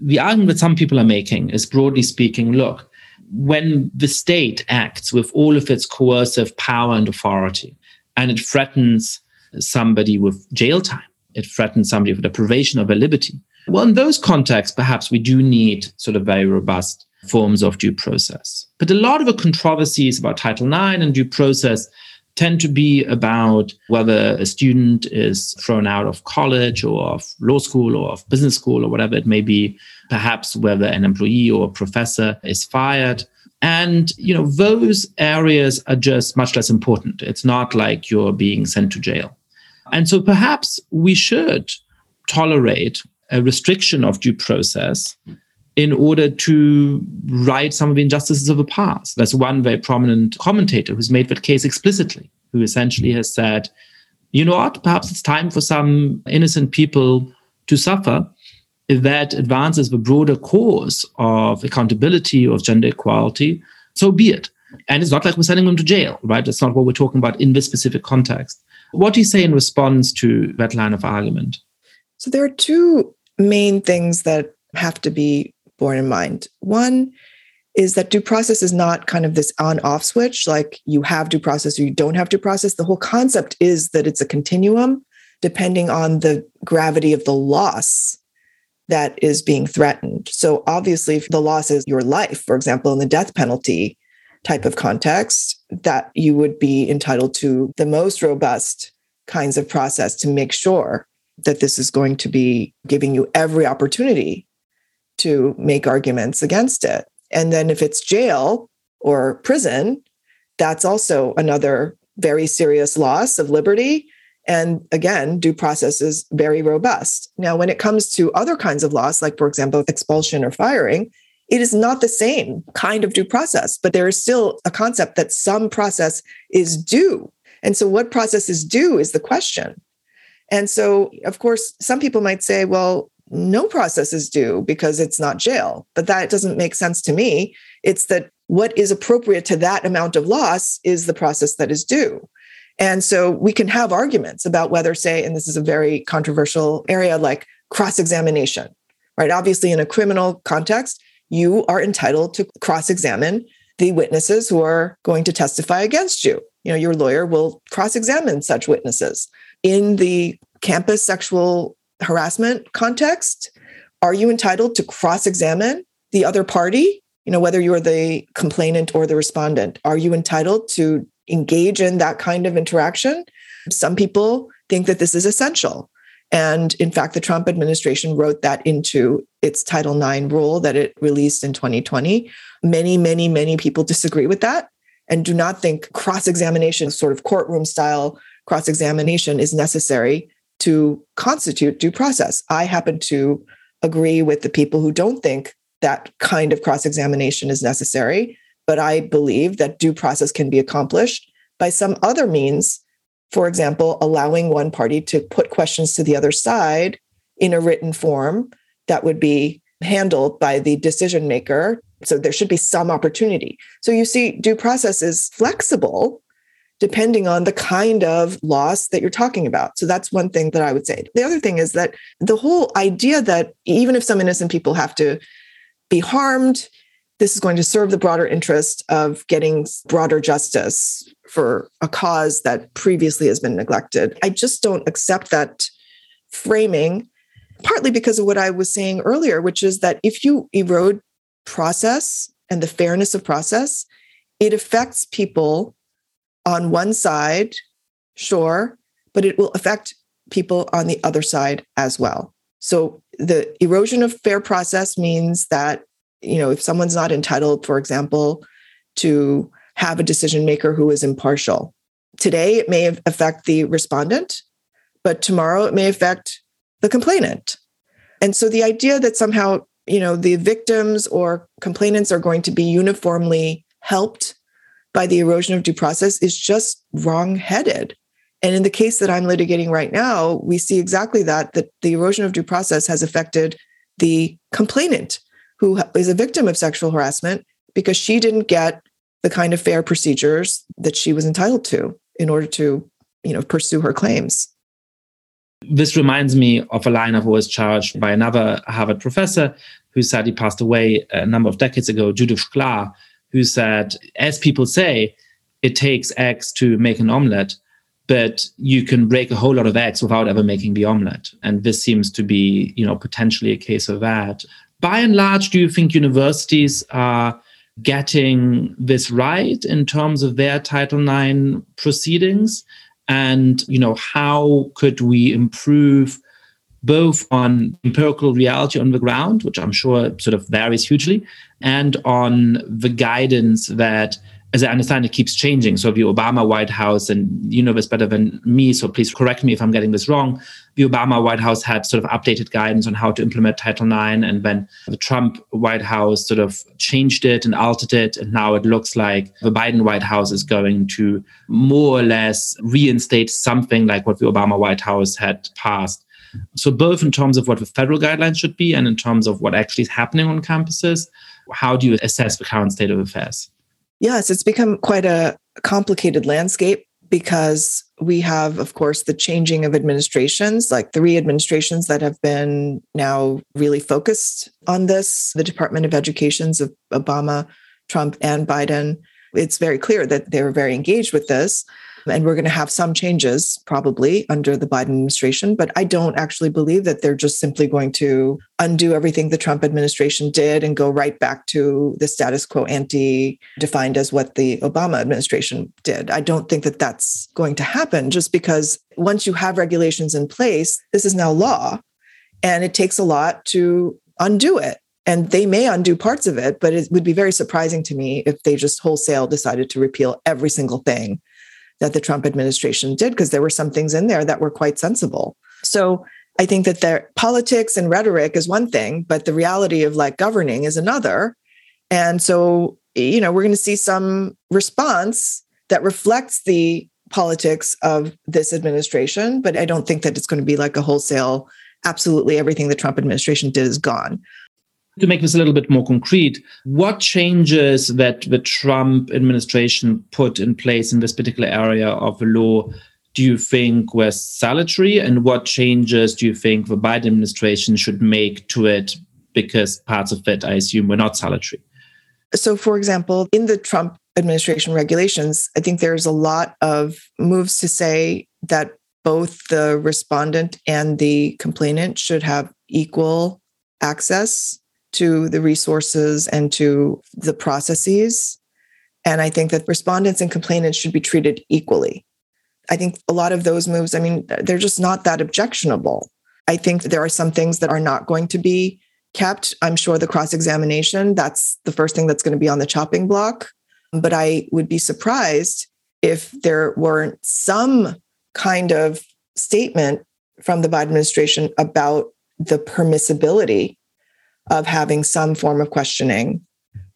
D: the argument that some people are making is broadly speaking look, when the state acts with all of its coercive power and authority, and it threatens somebody with jail time, it threatens somebody with deprivation of their liberty. Well, in those contexts, perhaps we do need sort of very robust forms of due process. But a lot of the controversies about Title IX and due process tend to be about whether a student is thrown out of college or of law school or of business school or whatever it may be, perhaps whether an employee or a professor is fired. And you know, those areas are just much less important. It's not like you're being sent to jail. And so perhaps we should tolerate a restriction of due process in order to right some of the injustices of the past. There's one very prominent commentator who's made that case explicitly, who essentially has said, you know what, perhaps it's time for some innocent people to suffer. If that advances the broader cause of accountability, of gender equality, so be it. And it's not like we're sending them to jail, right? That's not what we're talking about in this specific context. What do you say in response to that line of argument?
B: So there are two main things that have to be borne in mind. One is that due process is not kind of this on off switch, like you have due process or you don't have due process. The whole concept is that it's a continuum depending on the gravity of the loss that is being threatened. So, obviously, if the loss is your life, for example, in the death penalty type of context, that you would be entitled to the most robust kinds of process to make sure that this is going to be giving you every opportunity to make arguments against it. And then if it's jail or prison, that's also another very serious loss of liberty. And again, due process is very robust. Now, when it comes to other kinds of loss, like, for example, expulsion or firing, it is not the same kind of due process, but there is still a concept that some process is due. And so, what process is due is the question. And so, of course, some people might say, well, no process is due because it's not jail. But that doesn't make sense to me. It's that what is appropriate to that amount of loss is the process that is due. And so we can have arguments about whether, say, and this is a very controversial area like cross examination, right? Obviously, in a criminal context, you are entitled to cross examine the witnesses who are going to testify against you. You know, your lawyer will cross examine such witnesses. In the campus sexual harassment context, are you entitled to cross examine the other party? You know, whether you're the complainant or the respondent, are you entitled to engage in that kind of interaction? Some people think that this is essential. And in fact, the Trump administration wrote that into its Title IX rule that it released in 2020. Many, many, many people disagree with that and do not think cross examination, sort of courtroom style cross examination, is necessary to constitute due process. I happen to agree with the people who don't think that kind of cross examination is necessary, but I believe that due process can be accomplished by some other means. For example, allowing one party to put questions to the other side in a written form that would be handled by the decision maker. So there should be some opportunity. So you see, due process is flexible depending on the kind of loss that you're talking about. So that's one thing that I would say. The other thing is that the whole idea that even if some innocent people have to be harmed, this is going to serve the broader interest of getting broader justice for a cause that previously has been neglected. I just don't accept that framing, partly because of what I was saying earlier, which is that if you erode process and the fairness of process, it affects people on one side, sure, but it will affect people on the other side as well. So the erosion of fair process means that, you know, if someone's not entitled, for example, to have a decision maker who is impartial, today it may affect the respondent, but tomorrow it may affect the complainant. And so the idea that somehow, you know, the victims or complainants are going to be uniformly helped by the erosion of due process is just wrong-headed. And in the case that I'm litigating right now, we see exactly that that the erosion of due process has affected the complainant who is a victim of sexual harassment because she didn't get the kind of fair procedures that she was entitled to in order to, you know, pursue her claims.
D: This reminds me of a line I've always charged by another Harvard professor who sadly passed away a number of decades ago, Judith Shklar, who said, as people say, it takes eggs to make an omelette, but you can break a whole lot of eggs without ever making the omelette. And this seems to be, you know, potentially a case of that. By and large, do you think universities are getting this right in terms of their Title IX proceedings? And, you know, how could we improve both on empirical reality on the ground, which I'm sure sort of varies hugely, and on the guidance that, as I understand, it keeps changing. So the Obama White House, and you know this better than me, so please correct me if I'm getting this wrong. The Obama White House had sort of updated guidance on how to implement Title IX, and then the Trump White House sort of changed it and altered it, and now it looks like the Biden White House is going to more or less reinstate something like what the Obama White House had passed. So, both in terms of what the federal guidelines should be and in terms of what actually is happening on campuses, how do you assess the current state of affairs?
B: Yes, it's become quite a complicated landscape because we have, of course, the changing of administrations, like three administrations that have been now really focused on this the Department of Educations of Obama, Trump, and Biden. It's very clear that they were very engaged with this. And we're going to have some changes probably under the Biden administration. But I don't actually believe that they're just simply going to undo everything the Trump administration did and go right back to the status quo ante, defined as what the Obama administration did. I don't think that that's going to happen just because once you have regulations in place, this is now law. And it takes a lot to undo it. And they may undo parts of it, but it would be very surprising to me if they just wholesale decided to repeal every single thing that the Trump administration did, because there were some things in there that were quite sensible. So I think that their politics and rhetoric is one thing, but the reality of like governing is another. And so, you know, we're going to see some response that reflects the politics of this administration, but I don't think that it's going to be like a wholesale, absolutely everything the Trump administration did is gone.
D: To make this a little bit more concrete, what changes that the Trump administration put in place in this particular area of the law do you think were salutary, and what changes do you think the Biden administration should make to it? Because parts of it, I assume, were not salutary.
B: So, for example, in the Trump administration regulations, I think there's a lot of moves to say that both the respondent and the complainant should have equal access to the resources and to the processes. And I think that respondents and complainants should be treated equally. I think a lot of those moves, I mean, they're just not that objectionable. I think there are some things that are not going to be kept. I'm sure the cross examination, that's the first thing that's going to be on the chopping block. But I would be surprised if there weren't some kind of statement from the Biden administration about the permissibility of having some form of questioning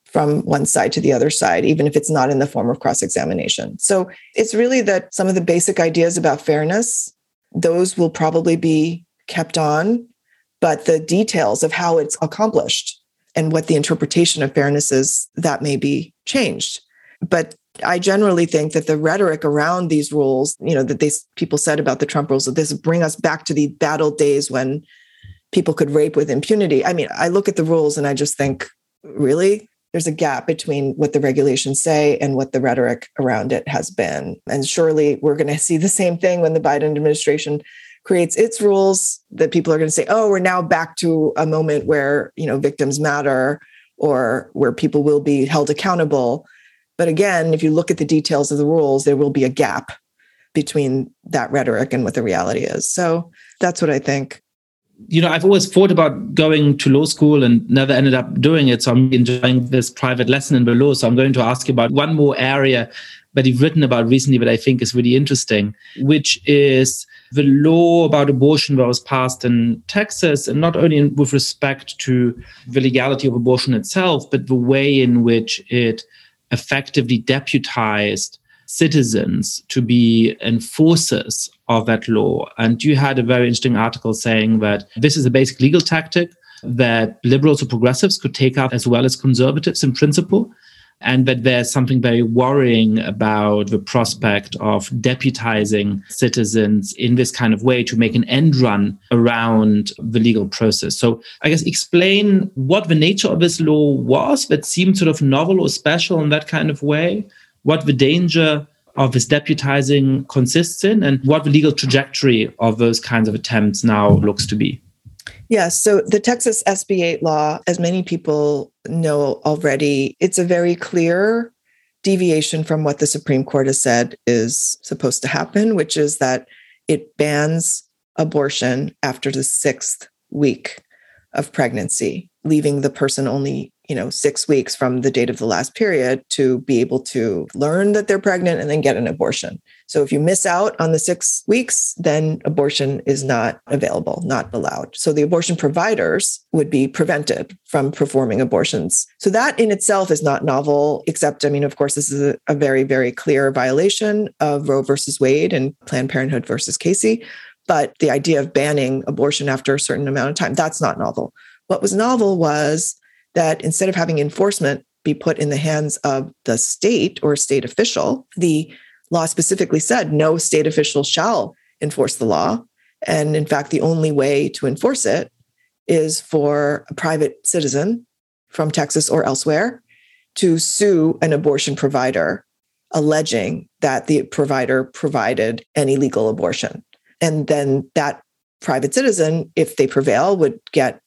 B: from one side to the other side, even if it's not in the form of cross examination. So it's really that some of the basic ideas about fairness, those will probably be kept on, but the details of how it's accomplished and what the interpretation of fairness is, that may be changed. But I generally think that the rhetoric around these rules, you know, that these people said about the Trump rules, that this bring us back to the battle days when people could rape with impunity. I mean, I look at the rules and I just think, really? there's a gap between what the regulations say and what the rhetoric around it has been. And surely we're going to see the same thing when the Biden administration creates its rules that people are going to say, "Oh, we're now back to a moment where, you know, victims matter or where people will be held accountable." But again, if you look at the details of the rules, there will be a gap between that rhetoric and what the reality is. So that's what I think
D: you know, I've always thought about going to law school and never ended up doing it. So I'm enjoying this private lesson in the law. So I'm going to ask you about one more area that you've written about recently that I think is really interesting, which is the law about abortion that was passed in Texas, and not only with respect to the legality of abortion itself, but the way in which it effectively deputized citizens to be enforcers of that law. And you had a very interesting article saying that this is a basic legal tactic that liberals or progressives could take up as well as conservatives in principle. And that there's something very worrying about the prospect of deputizing citizens in this kind of way to make an end run around the legal process. So, I guess explain what the nature of this law was that seemed sort of novel or special in that kind of way, what the danger of this deputizing consists in and what the legal trajectory of those kinds of attempts now looks to be.
B: Yes. So the Texas SB 8 law, as many people know already, it's a very clear deviation from what the Supreme Court has said is supposed to happen, which is that it bans abortion after the sixth week of pregnancy, leaving the person only you know, six weeks from the date of the last period to be able to learn that they're pregnant and then get an abortion. So if you miss out on the six weeks, then abortion is not available, not allowed. So the abortion providers would be prevented from performing abortions. So that in itself is not novel, except, I mean, of course, this is a, very, very clear violation of Roe versus Wade and Planned Parenthood versus Casey. But the idea of banning abortion after a certain amount of time, that's not novel. What was novel was that instead of having enforcement be put in the hands of the state or state official, the law specifically said no state official shall enforce the law. And in fact, the only way to enforce it is for a private citizen from Texas or elsewhere to sue an abortion provider alleging that the provider provided an illegal abortion. And then that private citizen, if they prevail, would get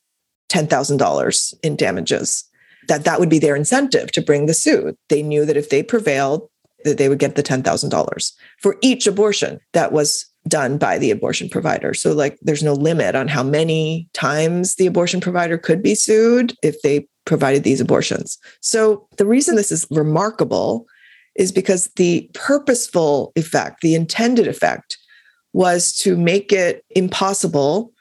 B: $10,000 in damages. That that would be their incentive to bring the suit. They knew that if they prevailed, that they would get the $10,000 for each abortion that was done by the abortion provider. So like there's no limit on how many times the abortion provider could be sued if they provided these abortions. So the reason this is remarkable is because the purposeful effect, the intended effect was to make it impossible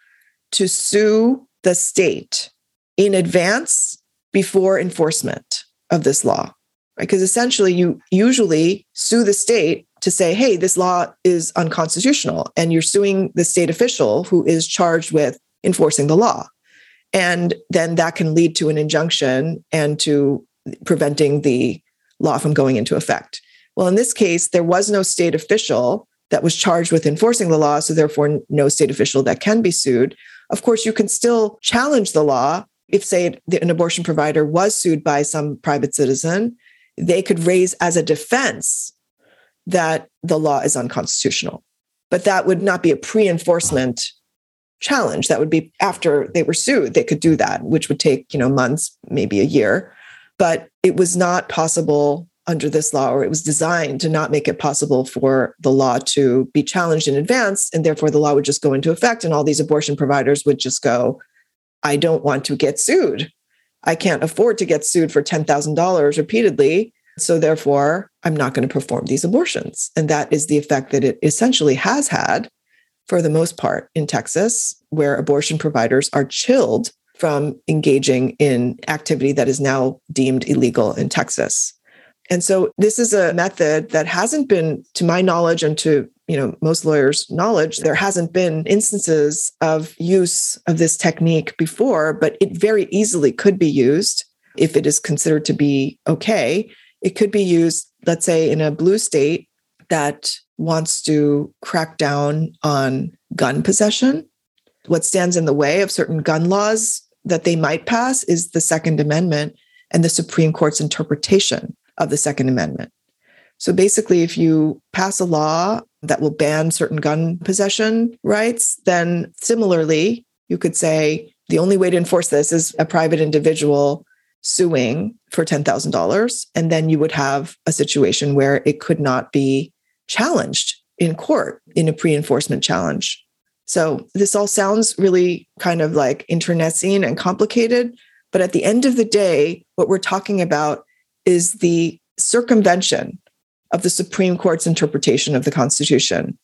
B: to sue the state in advance before enforcement of this law. Right? Because essentially, you usually sue the state to say, hey, this law is unconstitutional. And you're suing the state official who is charged with enforcing the law. And then that can lead to an injunction and to preventing the law from going into effect. Well, in this case, there was no state official that was charged with enforcing the law, so therefore no state official that can be sued. Of course, you can still challenge the law if, say, an abortion provider was sued by some private citizen. They could raise as a defense that the law is unconstitutional. But that would not be a pre enforcement challenge. That would be after they were sued, they could do that, which would take, you know, months, maybe a year. But it was not possible under this law, or it was designed to not make it possible for the law to be challenged in advance. And therefore, the law would just go into effect, and all these abortion providers would just go, I don't want to get sued. I can't afford to get sued for $10,000 repeatedly. So, therefore, I'm not going to perform these abortions. And that is the effect that it essentially has had for the most part in Texas, where abortion providers are chilled from engaging in activity that is now deemed illegal in Texas. And so this is a method that hasn't been, to my knowledge and to you know most lawyers' knowledge, there hasn't been instances of use of this technique before, but it very easily could be used if it is considered to be okay. It could be used, let's say, in a blue state that wants to crack down on gun possession. What stands in the way of certain gun laws that they might pass is the Second Amendment and the Supreme Court's interpretation of the Second Amendment. So basically, if you pass a law that will ban certain gun possession rights, then similarly, you could say the only way to enforce this is a private individual suing for $10,000. And then you would have a situation where it could not be challenged in court in a pre enforcement challenge. So this all sounds really kind of like internecine and complicated. But at the end of the day, what we're talking about is the circumvention of the Supreme Court's interpretation of the Constitution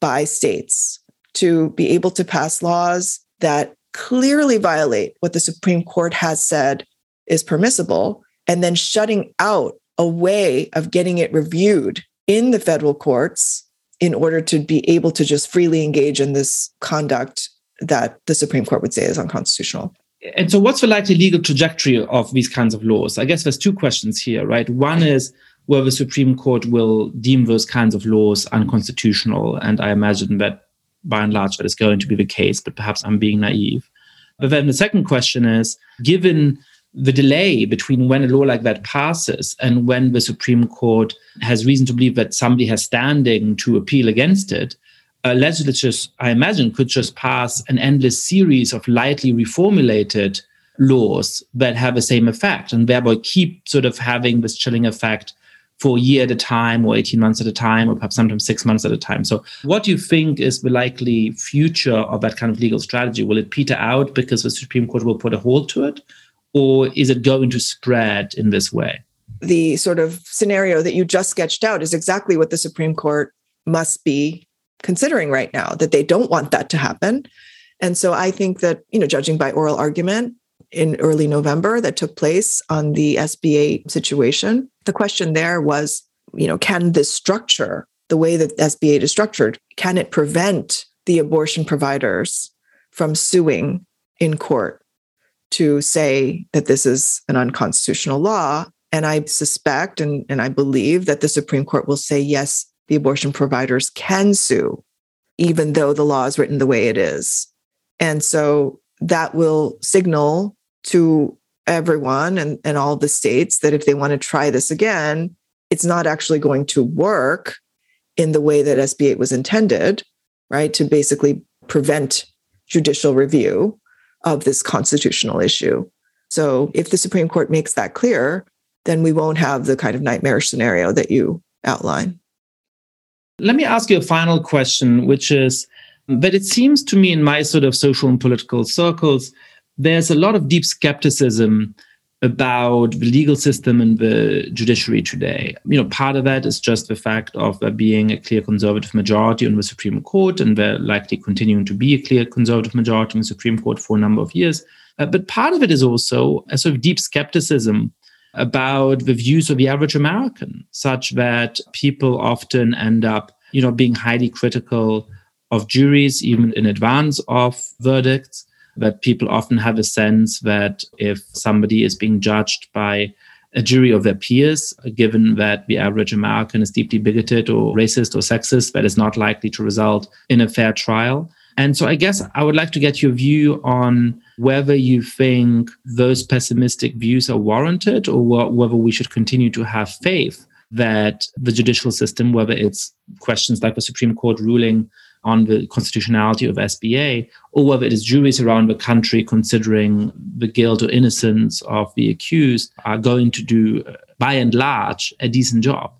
B: by states to be able to pass laws that clearly violate what the Supreme Court has said is permissible, and then shutting out a way of getting it reviewed in the federal courts in order to be able to just freely engage in this conduct that the Supreme Court would say is unconstitutional.
D: And so, what's the likely legal trajectory of these kinds of laws? I guess there's two questions here, right? One is whether the Supreme Court will deem those kinds of laws unconstitutional. And I imagine that by and large that is going to be the case, but perhaps I'm being naive. But then the second question is given the delay between when a law like that passes and when the Supreme Court has reason to believe that somebody has standing to appeal against it, uh, legislatures, I imagine, could just pass an endless series of lightly reformulated laws that have the same effect and thereby keep sort of having this chilling effect for a year at a time or 18 months at a time or perhaps sometimes six months at a time. So, what do you think is the likely future of that kind of legal strategy? Will it peter out because the Supreme Court will put a hold to it? Or is it going to spread in this way?
B: The sort of scenario that you just sketched out is exactly what the Supreme Court must be considering right now that they don't want that to happen. And so I think that, you know, judging by oral argument in early November that took place on the SB8 situation, the question there was, you know, can this structure, the way that SB8 is structured, can it prevent the abortion providers from suing in court to say that this is an unconstitutional law? And I suspect and, and I believe that the Supreme Court will say, yes, the abortion providers can sue, even though the law is written the way it is. And so that will signal to everyone and, and all the states that if they want to try this again, it's not actually going to work in the way that SB8 was intended, right? To basically prevent judicial review of this constitutional issue. So if the Supreme Court makes that clear, then we won't have the kind of nightmarish scenario that you outline.
D: Let me ask you a final question, which is that it seems to me in my sort of social and political circles, there's a lot of deep skepticism about the legal system and the judiciary today. You know, part of that is just the fact of there being a clear conservative majority on the Supreme Court, and there likely continuing to be a clear conservative majority in the Supreme Court for a number of years. Uh, but part of it is also a sort of deep skepticism about the views of the average American, such that people often end up, you know, being highly critical of juries, even in advance of verdicts that people often have a sense that if somebody is being judged by a jury of their peers, given that the average American is deeply bigoted or racist or sexist, that is not likely to result in a fair trial. And so I guess I would like to get your view on whether you think those pessimistic views are warranted or whether we should continue to have faith that the judicial system, whether it's questions like the Supreme Court ruling on the constitutionality of SB8, or whether it is juries around the country considering the guilt or innocence of the accused are going to do, uh, by and large, a decent job?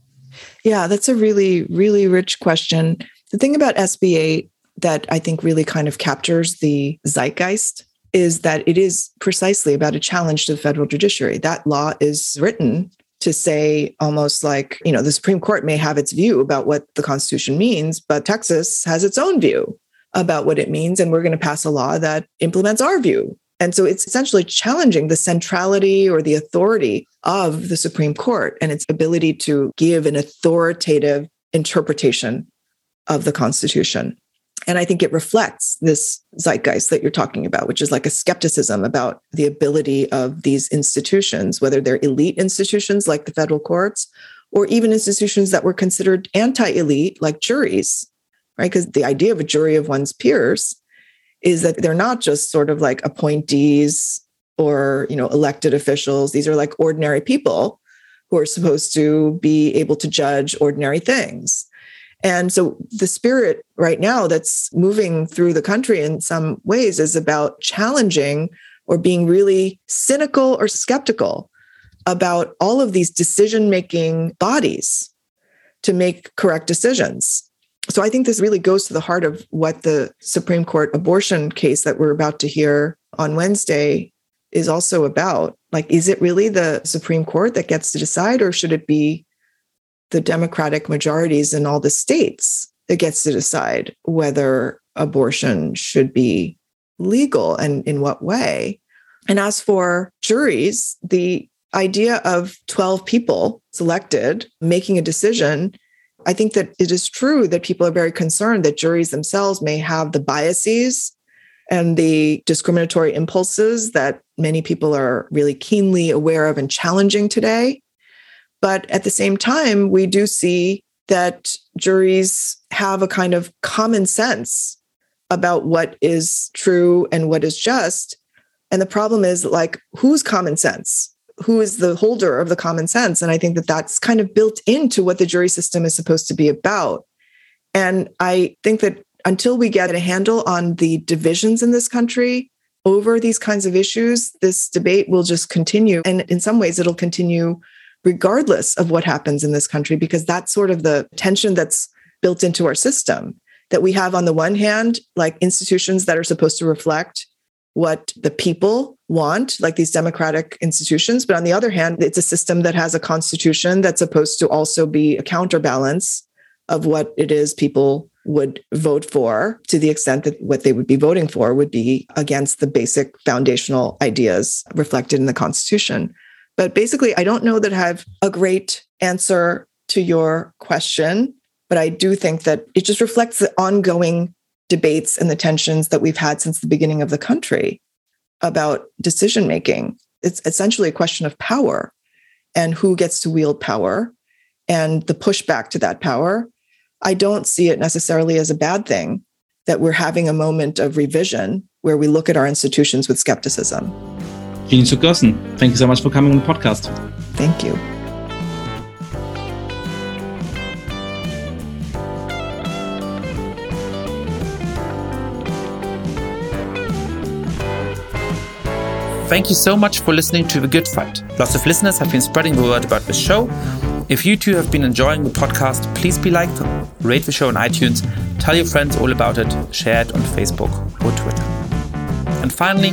B: Yeah, that's a really, really rich question. The thing about SB8 that I think really kind of captures the zeitgeist is that it is precisely about a challenge to the federal judiciary. That law is written to say almost like, you know, the Supreme Court may have its view about what the Constitution means, but Texas has its own view about what it means. And we're going to pass a law that implements our view. And so it's essentially challenging the centrality or the authority of the Supreme Court and its ability to give an authoritative interpretation of the Constitution. And I think it reflects this zeitgeist that you're talking about, which is like a skepticism about the ability of these institutions, whether they're elite institutions like the federal courts, or even institutions that were considered anti elite like juries, right? Because the idea of a jury of one's peers is that they're not just sort of like appointees or you know elected officials these are like ordinary people who are supposed to be able to judge ordinary things and so the spirit right now that's moving through the country in some ways is about challenging or being really cynical or skeptical about all of these decision making bodies to make correct decisions. So I think this really goes to the heart of what the Supreme Court abortion case that we're about to hear on Wednesday is also about. Like, is it really the Supreme Court that gets to decide, or should it be the Democratic majorities in all the states that gets to decide whether abortion should be legal and in what way. And as for juries, the idea of 12 people selected making a decision, I think that it is true that people are very concerned that juries themselves may have the biases and the discriminatory impulses that many people are really keenly aware of and challenging today. But at the same time, we do see that juries have a kind of common sense about what is true and what is just. And the problem is like, whose common sense? Who is the holder of the common sense? And I think that that's kind of built into what the jury system is supposed to be about. And I think that until we get a handle on the divisions in this country over these kinds of issues, this debate will just continue. And in some ways, it'll continue regardless of what happens in this country, because that's sort of the tension that's built into our system. That we have, on the one hand, like institutions that are supposed to reflect what the people want, like these democratic institutions. But on the other hand, it's a system that has a constitution that's supposed to also be a counterbalance of what it is people would vote for to the extent that what they would be voting for would be against the basic foundational ideas reflected in the Constitution. But basically, I don't know that I have a great answer to your question, but I do think that it just reflects the ongoing debates and the tensions that we've had since the beginning of the country about decision making. It's essentially a question of power and who gets to wield power and the pushback to that power. I don't see it necessarily as a bad thing that we're having a moment of revision where we look at our institutions with skepticism.
D: Jeannie Suk Gersen, thank you so much for coming on the podcast.
B: Thank you.
D: Thank you so much for listening to The Good Fight. Lots of listeners have been spreading the word about the show. If you too have been enjoying the podcast, please be like, rate the show on iTunes, tell your friends all about it, share it on Facebook or Twitter. And finally,